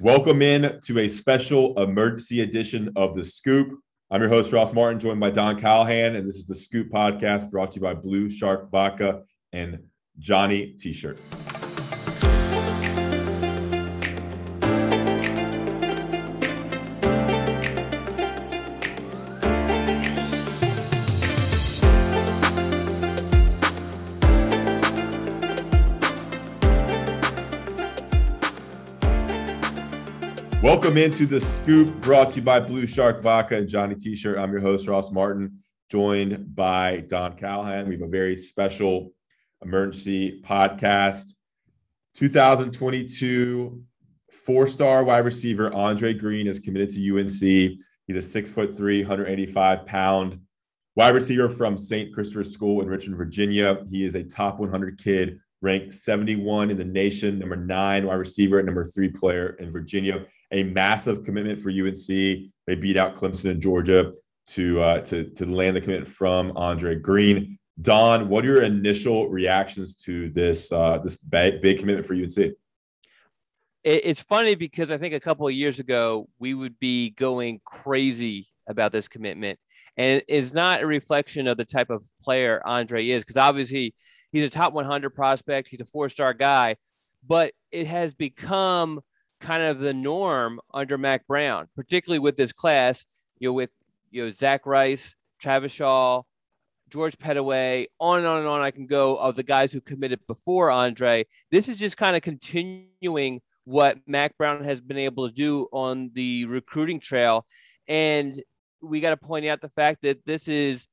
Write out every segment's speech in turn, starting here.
Welcome in to a special emergency edition of The Scoop. I'm your host, Ross Martin, joined by Don Callahan, and this is The Scoop podcast brought to you by Blue Shark Vodka and Johnny T shirt. Welcome into the scoop brought to you by Blue Shark Vodka and Johnny T-shirt. I'm your host, Ross Martin, joined by Don Callahan. We have a very special emergency podcast. 2022 four-star wide receiver Andre Greene is committed to UNC. He's a six foot three, 185 pound wide receiver from St. Christopher's School in Richmond, Virginia. He is a top 100 kid ranked 71 in the nation, number nine wide receiver, number three player in Virginia. A massive commitment for UNC. They beat out Clemson and Georgia to uh, to to land the commitment from Andre Greene. Don, what are your initial reactions to this uh, this big, big commitment for UNC? It's funny because I think a couple of years ago we would be going crazy about this commitment, and it's not a reflection of the type of player Andre is, because obviously He's a top 100 prospect. He's a four star guy, but it has become kind of the norm under Mack Brown, particularly with this class. You know, with you know Zach Rice, Travis Shaw, George Pettaway, on and on and on. I can go of the guys who committed before Andre. This is just kind of continuing what Mack Brown has been able to do on the recruiting trail, and we got to point out the fact that this is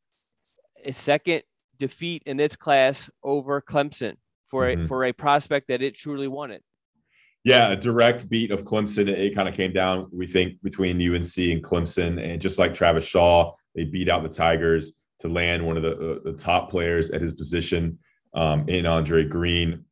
a second defeat in this class over Clemson for mm-hmm. a for a prospect that it truly wanted. Yeah, a direct beat of Clemson. It kind of came down, we think, between UNC and Clemson, and just like Travis Shaw, they beat out the Tigers to land one of the, uh, the top players at his position um, in Andre Greene.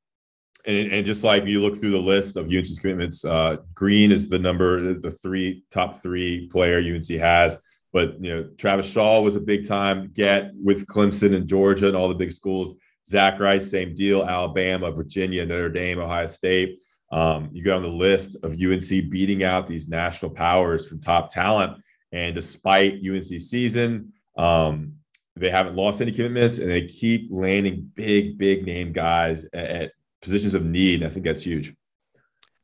And, and, just like you look through the list of UNC's commitments, uh, Greene is the number, the three top three player UNC has. But you know, Travis Shaw was a big time get with Clemson and Georgia and all the big schools. Zach Rice, same deal. Alabama, Virginia, Notre Dame, Ohio State. Um, you go on the list of UNC beating out these national powers for top talent. And despite UNC season, um, they haven't lost any commitments and they keep landing big, big name guys at, at positions of need. And I think that's huge.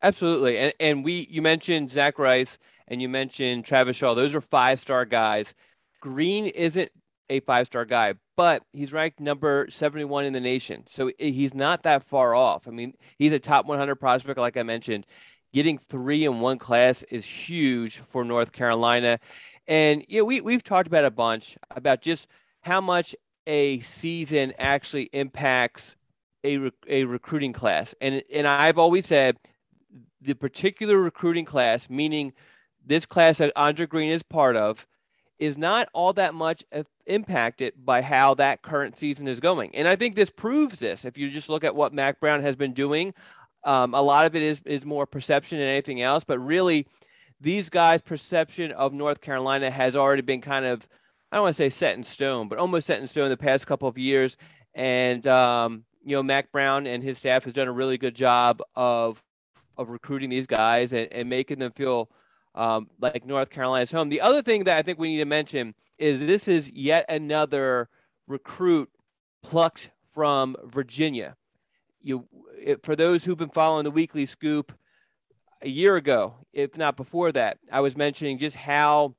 Absolutely. And, and we, you mentioned Zach Rice and you mentioned Travis Shaw. Those are five star guys. Greene isn't a five star guy, but he's ranked number 71 in the nation. So eh, he's not that far off. I mean, he's a top 100 prospect, like I mentioned. Getting three in one class is huge for North Carolina. And you know, we, we've talked about a bunch about just how much a season actually impacts a, a recruiting class. And, and I've always said the particular recruiting class, meaning this class that Andre Greene is part of, is not all that much impacted by how that current season is going. And I think this proves this. If you just look at what Mack Brown has been doing, um, a lot of it is, is more perception than anything else. But really, these guys' perception of North Carolina has already been kind of, I don't want to say set in stone, but almost set in stone the past couple of years. And, um, you know, Mack Brown and his staff has done a really good job of, of recruiting these guys and, and making them feel – um, like North Carolina's home. The other thing that I think we need to mention is this is yet another recruit plucked from Virginia. You, it, for those who've been following the weekly scoop, a year ago, if not before that, I was mentioning just how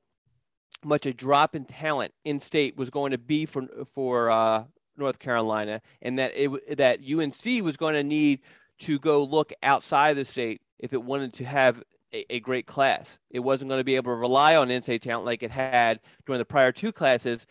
much a drop in talent in state was going to be for for uh, North Carolina, and that it that UNC was going to need to go look outside the state if it wanted to have a, a great class. It wasn't going to be able to rely on in-state talent like it had during the prior two classes.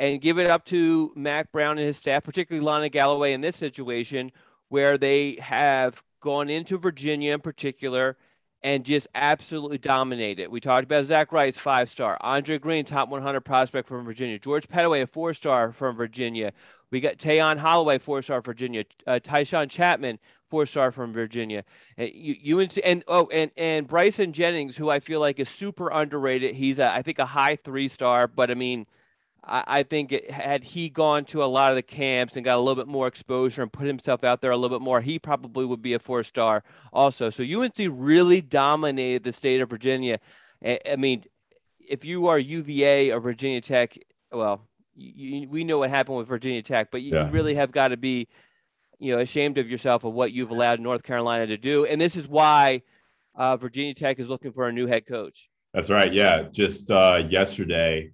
And give it up to Mack Brown and his staff, particularly Lonnie Galloway in this situation, where they have gone into Virginia in particular and just absolutely dominated. We talked about Zach Rice, five star. Andre Greene, top 100 prospect from Virginia. George Pettaway, a four star from Virginia. We got Tayon Holloway, four star Virginia. Uh, Tychaun Chapman, four star from Virginia. And you, UNC, and oh, and and Bryson Jennings, who I feel like is super underrated. He's a, I think a high three star, but I mean, I, I think it, had he gone to a lot of the camps and got a little bit more exposure and put himself out there a little bit more, he probably would be a four star also. So UNC really dominated the state of Virginia. I, I mean, if you are UVA or Virginia Tech, well, you, we know what happened with Virginia Tech, but you, yeah. really have got to be, you know, ashamed of yourself of what you've allowed North Carolina to do. And this is why uh, Virginia Tech is looking for a new head coach. That's right. Yeah. Just uh, yesterday,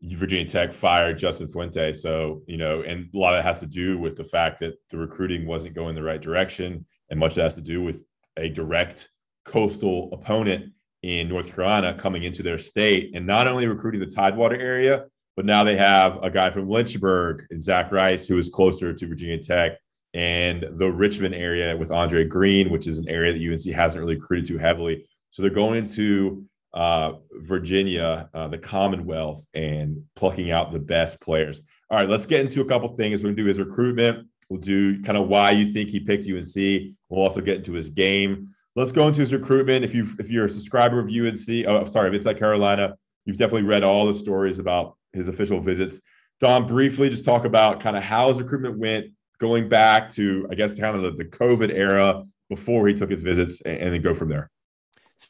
Virginia Tech fired Justin Fuente. So, you know, and a lot of it has to do with the fact that the recruiting wasn't going the right direction. And much of that has to do with a direct coastal opponent in North Carolina coming into their state and not only recruiting the Tidewater area, but now they have a guy from Lynchburg and Zach Rice, who is closer to Virginia Tech, and the Richmond area with Andre Greene, which is an area that UNC hasn't really recruited too heavily. So they're going into uh, Virginia, uh, the Commonwealth, and plucking out the best players. All right, let's get into a couple things. We're going to do his recruitment. We'll do kind of why you think he picked UNC. We'll also get into his game. Let's go into his recruitment. If you if you're a subscriber of UNC, oh sorry, if it's like Carolina, you've definitely read all the stories about his official visits. Don, briefly just talk about kind of how his recruitment went going back to, I guess, kind of the, the COVID era before he took his visits and, and then go from there.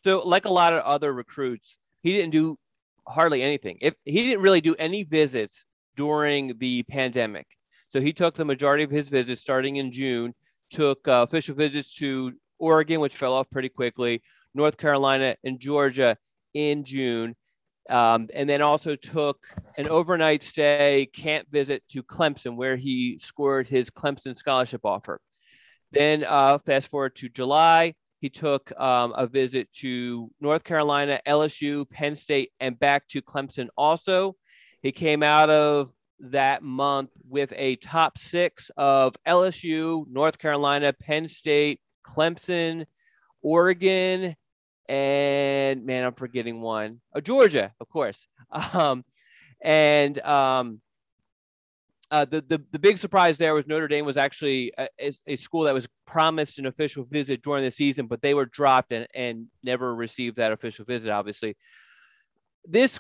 So, like a lot of other recruits, he didn't do hardly anything. If he didn't really do any visits during the pandemic, so he took the majority of his visits starting in June. Took uh, official visits to Oregon, which fell off pretty quickly, North Carolina and Georgia in June, um, and then also took an overnight stay camp visit to Clemson, where he scored his Clemson scholarship offer. Then uh, fast forward to July, he took um, a visit to North Carolina, LSU, Penn State, and back to Clemson also. He came out of that month with a top six of LSU, North Carolina, Penn State, Clemson, Oregon, and man, I'm forgetting one. Oh, Georgia, of course. Um, and um, uh, the, the the big surprise there was Notre Dame was actually a, a, school that was promised an official visit during the season, but they were dropped and, and never received that official visit. Obviously, this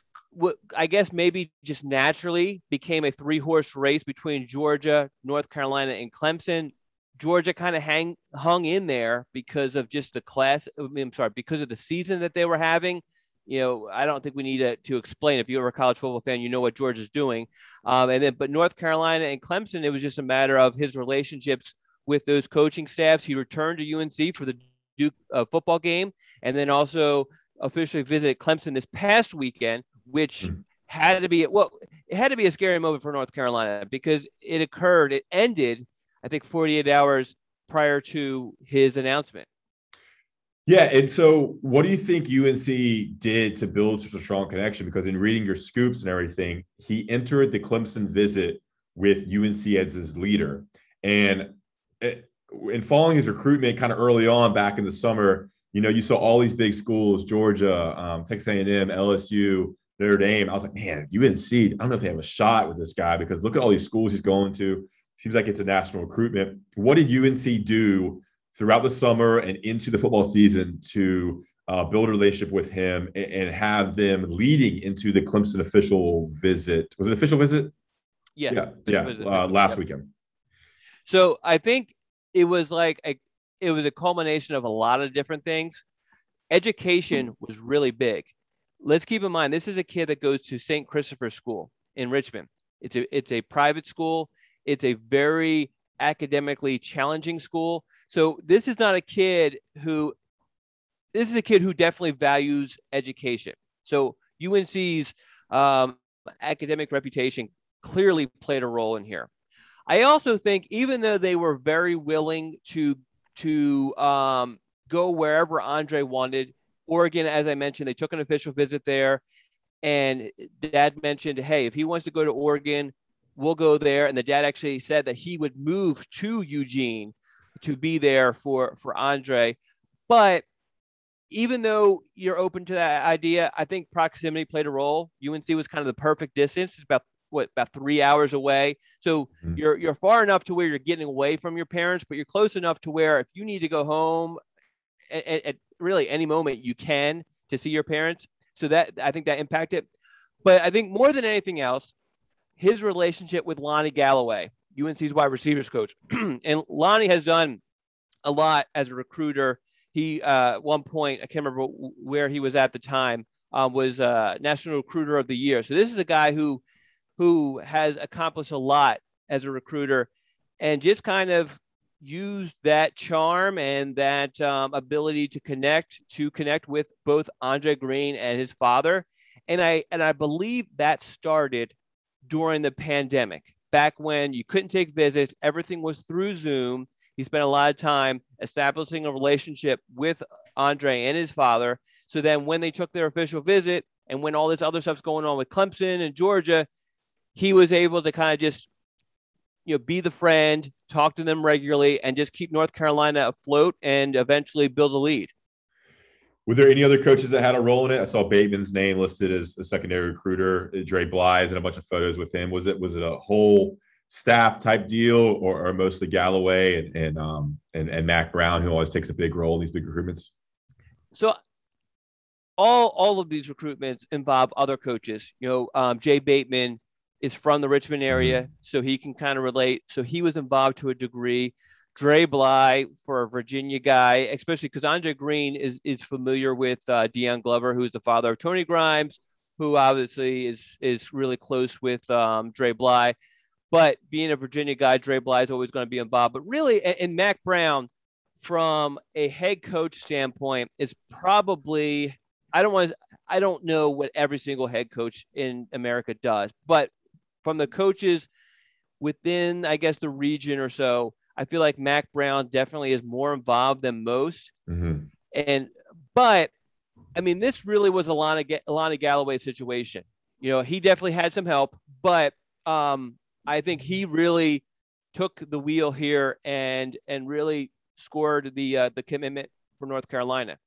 I guess maybe just naturally became a three horse race between Georgia, North Carolina, and Clemson. Georgia kind of hang hung in there because of just the class. I mean, I'm sorry, because of the season that they were having. You know, I don't think we need to, to explain. If you're a college football fan, you know what Georgia's doing. Um, and then, but North Carolina and Clemson, it was just a matter of his relationships with those coaching staffs. He returned to UNC for the Duke uh, football game, and then also officially visited Clemson this past weekend, which mm-hmm. had to be well, it had to be a scary moment for North Carolina because it occurred. It ended I think 48 hours prior to his announcement. Yeah. And so, what do you think UNC did to build such a strong connection? Because in reading your scoops and everything, he entered the Clemson visit with UNC as his leader. And in following his recruitment kind of early on back in the summer, you know, you saw all these big schools, Georgia, um, Texas A&M, LSU, Notre Dame. I was like, man, UNC, I don't know if they have a shot with this guy because look at all these schools he's going to seems like it's a national recruitment. What did UNC do throughout the summer and into the football season to uh, build a relationship with him and, and, have them leading into the Clemson official visit? Was it official visit? Yeah, yeah, yeah. Visit, uh, last weekend. So I think it was like a, it was a culmination of a lot of different things. Education was really big. Let's keep in mind this is a kid that goes to St. Christopher School in Richmond. It's a it's a private school. It's a very academically challenging school. So this is not a kid who this is a kid who definitely values education. So UNC's um, academic reputation clearly played a role in here. I also think even though they were very willing to to um, go wherever Andre wanted, Oregon, as I mentioned, they took an official visit there, and Dad mentioned, hey, if he wants to go to Oregon, we'll go there. And the dad actually said that he would move to Eugene to be there for for Andre. But even though you're open to that idea, I think proximity played a role. UNC was kind of the perfect distance. It's about what about three hours away. So mm-hmm. you're you're far enough to where you're getting away from your parents, but you're close enough to where if you need to go home at, at really any moment you can to see your parents. So that I think that impacted. But I think more than anything else, his relationship with Lonnie Galloway, UNC's wide receivers coach, and Lonnie has done a lot as a recruiter. He uh, one point I can't remember where he was at the time um, was uh, national recruiter of the year. So this is a guy who who has accomplished a lot as a recruiter, and just kind of used that charm and that um, ability to connect to connect with both Andre Greene and his father. And I and I believe that started during the pandemic, back when you couldn't take visits, everything was through Zoom. He spent a lot of time establishing a relationship with Andre and his father. So then when they took their official visit and when all this other stuff's going on with Clemson and Georgia, he was able to kind of just you know be the friend, talk to them regularly, and just keep North Carolina afloat and eventually build a lead. Were there any other coaches that had a role in it? I saw Bateman's name listed as a secondary recruiter, Dre Bly's, and a bunch of photos with him. Was it was it a whole staff type deal, or, or mostly Galloway and and um and, and Mack Brown, who always takes a big role in these big recruitments? So all all of these recruitments involve other coaches. You know, um, Jay Bateman is from the Richmond area, mm-hmm. so he can kind of relate. So he was involved to a degree. Dre Bly for a Virginia guy, especially because Andre Greene is is familiar with uh, Deon Glover, who's the father of Tony Grimes, who obviously is is really close with um, Dre Bly. But being a Virginia guy, Dre Bly is always going to be involved. But really, and, and Mack Brown, from a head coach standpoint, is probably I don't want to I don't know what every single head coach in America does, but from the coaches within, I guess, the region or so, I feel like Mack Brown definitely is more involved than most. Mm-hmm. And but I mean, this really was a Lonnie, Lonnie Galloway situation. You know, he definitely had some help, but um, I think he really took the wheel here and and really scored the uh, the commitment for North Carolina.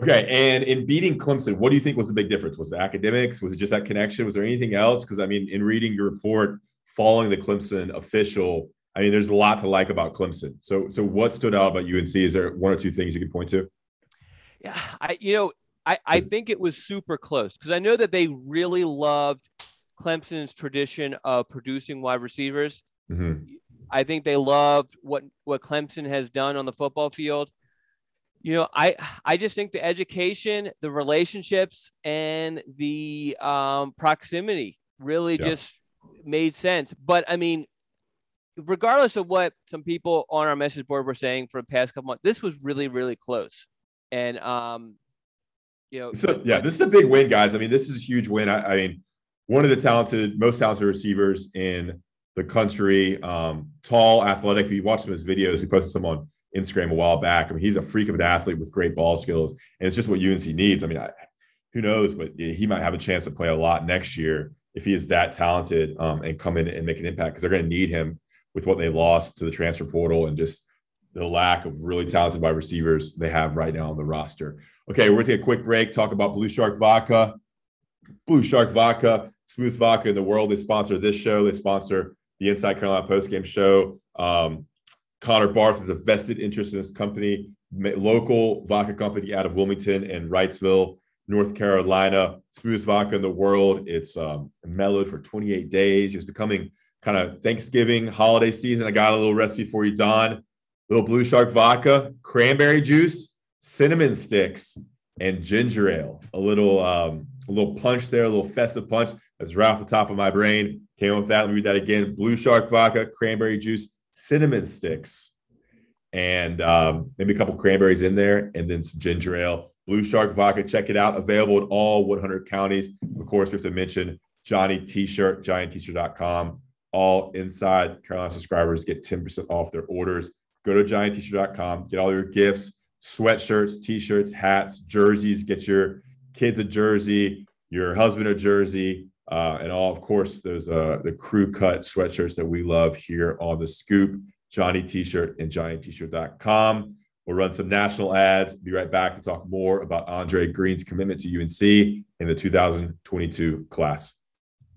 Okay, and in beating Clemson, what do you think was the big difference? Was it academics? Was it just that connection? Was there anything else? Because I mean, in reading your report, following the Clemson official, I mean, there's a lot to like about Clemson. So, so what stood out about UNC? Is there one or two things you can point to? Yeah, I you know I I think it was super close because I know that they really loved Clemson's tradition of producing wide receivers. Mm-hmm. I think they loved what what Clemson has done on the football field. You know, I I just think the education, the relationships, and the um, proximity really yeah. just made sense. But I mean, regardless of what some people on our message board were saying for the past couple months, this was really really close. And um, you know, so yeah, this is a big win, guys. I mean, this is a huge win. I, I mean one of the talented, most talented receivers in the country. Um, tall, athletic. If you watch some of his videos, we posted some on Instagram a while back. I mean, he's a freak of an athlete with great ball skills, and it's just what UNC needs. I mean, I, who knows, but he might have a chance to play a lot next year if he is that talented um, and come in and make an impact because they're going to need him with what they lost to the transfer portal and just the lack of really talented wide receivers they have right now on the roster. Okay, we're going to take a quick break, talk about Blue Shark Vodka. Blue Shark Vodka smooth vodka in the world. They sponsor this show. They sponsor the Inside Carolina postgame show. Um, Connor Barth is a vested interest in this company, local vodka company out of Wilmington and Wrightsville, North Carolina. Smooth vodka in the world. It's um, mellowed for 28 days. It's becoming kind of Thanksgiving holiday season. I got a little recipe for you, Don. Little Blue Shark vodka, cranberry juice, cinnamon sticks, and ginger ale. A little um, a little punch there, a little festive punch. That's right off the top of my brain. Came up with that. Let me read that again. Blue Shark vodka, cranberry juice, cinnamon sticks, and um, maybe a couple cranberries in there, and then some ginger ale. Blue Shark vodka. Check it out. Available in all 100 counties. Of course, we have to mention Johnny T-shirt, johnnytshirt.com. All inside Carolina subscribers get 10% off their orders. Go to johnnytshirt.com. Get all your gifts, sweatshirts, t-shirts, hats, jerseys. Get your kids a jersey, your husband a jersey, uh, and all, of course, those uh, the crew cut sweatshirts that we love here on the Scoop. Johnny T-shirt and JohnnyT-shirt.com. We'll run some national ads. Be right back to talk more about Andre Greene's commitment to UNC in the 2022 class.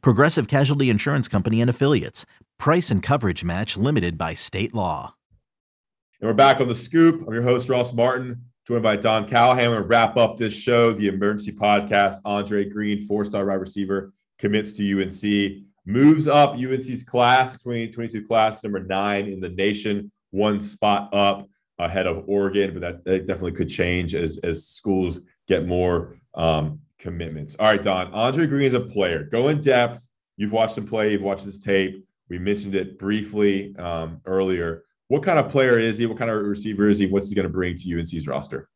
Progressive Casualty Insurance Company and Affiliates. Price and coverage match limited by state law. And we're back on the scoop. I'm your host, Ross Martin, joined by Don Callahan. We're wrap up this show, the emergency podcast. Andre Greene, four star wide receiver, commits to UNC, moves up UNC's class, 2022 class, number nine in the nation, one spot up ahead of Oregon, but that, that definitely could change as as schools get more um, commitments. All right, Don. Andre Greene is a player. Go in depth. You've watched him play. You've watched his tape. We mentioned it briefly um, earlier. What kind of player is he? What kind of receiver is he? What's he going to bring to UNC's roster?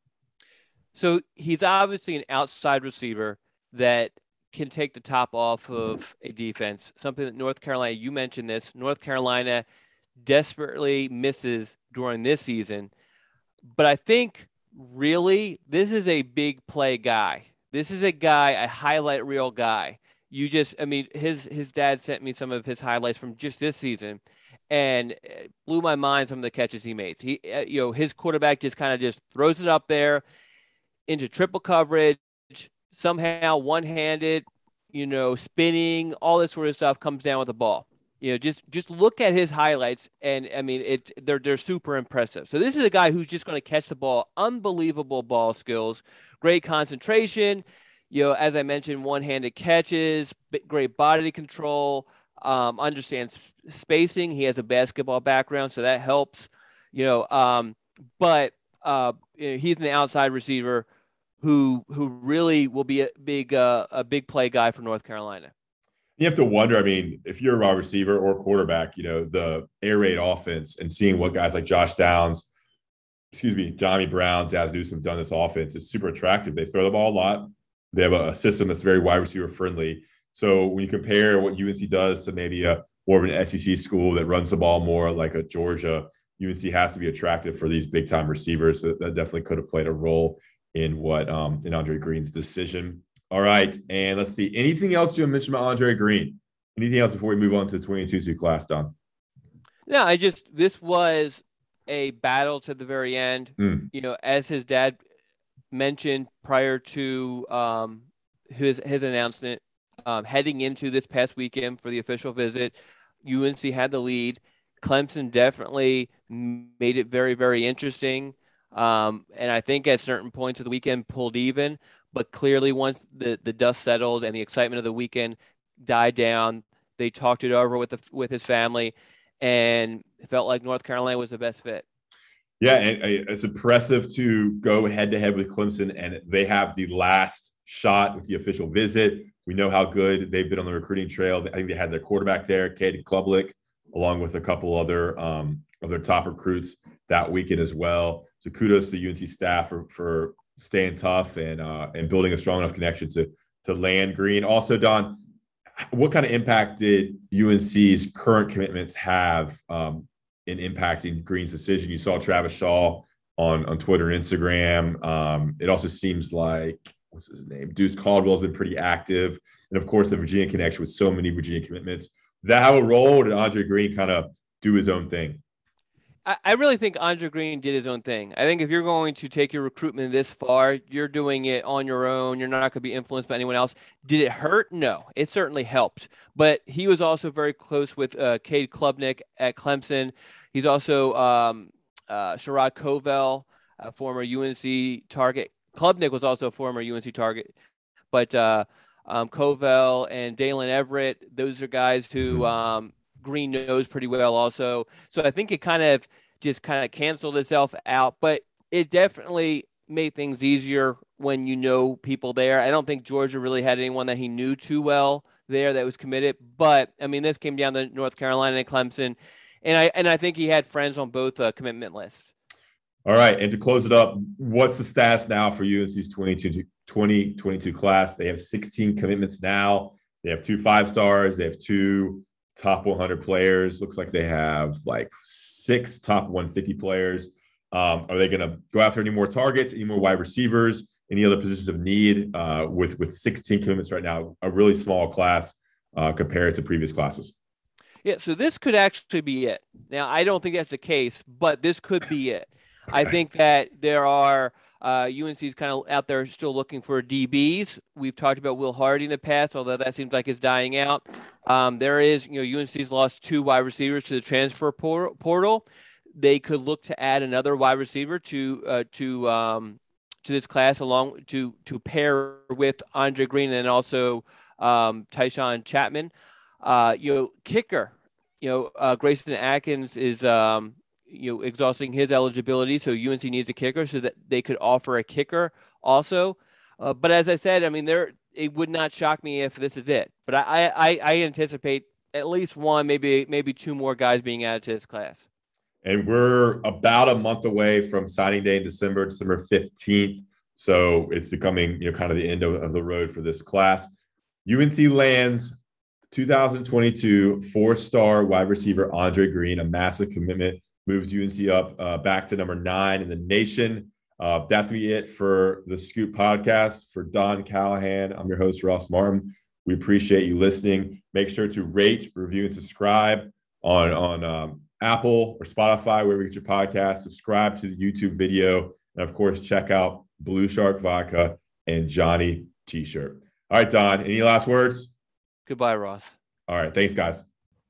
So he's obviously an outside receiver that can take the top off of a defense. Something that North Carolina, you mentioned this, North Carolina desperately misses during this season. But I think really this is a big play guy. This is a guy, a highlight reel guy. You just, I mean, his his dad sent me some of his highlights from just this season, and blew my mind some of the catches he makes. He, uh, you know, his quarterback just kind of just throws it up there into triple coverage, somehow one handed, you know, spinning, all this sort of stuff comes down with the ball. You know, just just look at his highlights, and I mean, it they're they're super impressive. So this is a guy who's just going to catch the ball, unbelievable ball skills, great concentration. You know, as I mentioned, one-handed catches, great body control, um, understands spacing. He has a basketball background, so that helps. You know, um, but uh, you know, he's an outside receiver who who really will be a big uh, a big play guy for North Carolina you have to wonder. I mean, if you're a wide receiver or quarterback, you know the air raid offense and seeing what guys like Josh Downs, excuse me, Johnny Brown, Dazz Newsome have done this offense is super attractive. They throw the ball a lot. They have a, a system that's very wide receiver friendly. So when you compare what UNC does to maybe a more of an SEC school that runs the ball more like a Georgia, UNC has to be attractive for these big time receivers. So that definitely could have played a role in what um, in Andre Greene's decision. All right. And let's see. Anything else you want to mention about Andre Greene? Anything else before we move on to the 22 class, Don? No, I just, this was a battle to the very end. Mm. You know, as his dad mentioned prior to um, his, his announcement, um, heading into this past weekend for the official visit, UNC had the lead. Clemson definitely made it very, very interesting. Um, and I think at certain points of the weekend pulled even. But clearly, once the, the dust settled and the excitement of the weekend died down, they talked it over with the with his family, and felt like North Carolina was the best fit. Yeah, and it's impressive to go head to head with Clemson, and they have the last shot with the official visit. We know how good they've been on the recruiting trail. I think they had their quarterback there, Cade Klubnik, along with a couple other um, of their top recruits that weekend as well. So kudos to UNC staff for, for staying tough and uh, and building a strong enough connection to to land Greene. Also, Don, what kind of impact did UNC's current commitments have um, in impacting Greene's decision? You saw Travis Shaw on on Twitter and Instagram. Um, it also seems like what's his name? Deuce Caldwell has been pretty active, and of course the Virginia connection with so many Virginia commitments. That have a role? Did Andre Greene kind of do his own thing? I really think Andre Greene did his own thing. I think if you're going to take your recruitment this far, you're doing it on your own. You're not going to be influenced by anyone else. Did it hurt? No, it certainly helped. But he was also very close with uh, Cade Klubnik at Clemson. He's also um, uh, Sherrod Covil, a former UNC target. Klubnik was also a former UNC target. But uh, um, Covil and Daylen Everette, those are guys who mm-hmm. um, Greene knows pretty well also. So I think it kind of just kind of canceled itself out, but it definitely made things easier when you know people there. I don't think Georgia really had anyone that he knew too well there that was committed, but I mean this came down to North Carolina and Clemson, and I and I think he had friends on both uh, commitment lists. All right. And to close it up, what's the stats now for UNC's 22, 2022 class? They have 16 commitments now. They have two five stars. They have two top 100 players. Looks like they have like six top 150 players. Um, are they going to go after any more targets, any more wide receivers, any other positions of need? Uh, with with 16 commitments right now, a really small class uh, compared to previous classes. Yeah, so this could actually be it. Now, I don't think that's the case, but this could be it. I think that there are uh, UNC's kind of out there still looking for DBs. We've talked about Will Hardy in the past, although that seems like it's dying out. Um, there is, you know, UNC's lost two wide receivers to the transfer portal. They could look to add another wide receiver to uh, to um, to this class, along to to pair with Andre Greene and also um, Tychaun Chapman. Uh, you know, kicker. You know, uh, Grayson Atkins is um, you know exhausting his eligibility, so UNC needs a kicker so that they could offer a kicker also. Uh, but as I said, I mean, there it would not shock me if this is it. But I, I I anticipate at least one, maybe maybe two more guys being added to this class. And we're about a month away from signing day in December, December fifteenth. So it's becoming you know kind of the end of, of the road for this class. UNC lands 2022 four-star wide receiver Andre Greene, a massive commitment moves UNC up uh, back to number nine in the nation. Uh, that's be it for the Scoop podcast. For Don Callahan, I'm your host, Ross Martin. We appreciate you listening. Make sure to rate, review, and subscribe on, on um, Apple or Spotify, wherever you get your podcast. Subscribe to the YouTube video. And of course, check out Blue Shark Vodka and Johnny T shirt. All right, Don, any last words? Goodbye, Ross. All right. Thanks, guys.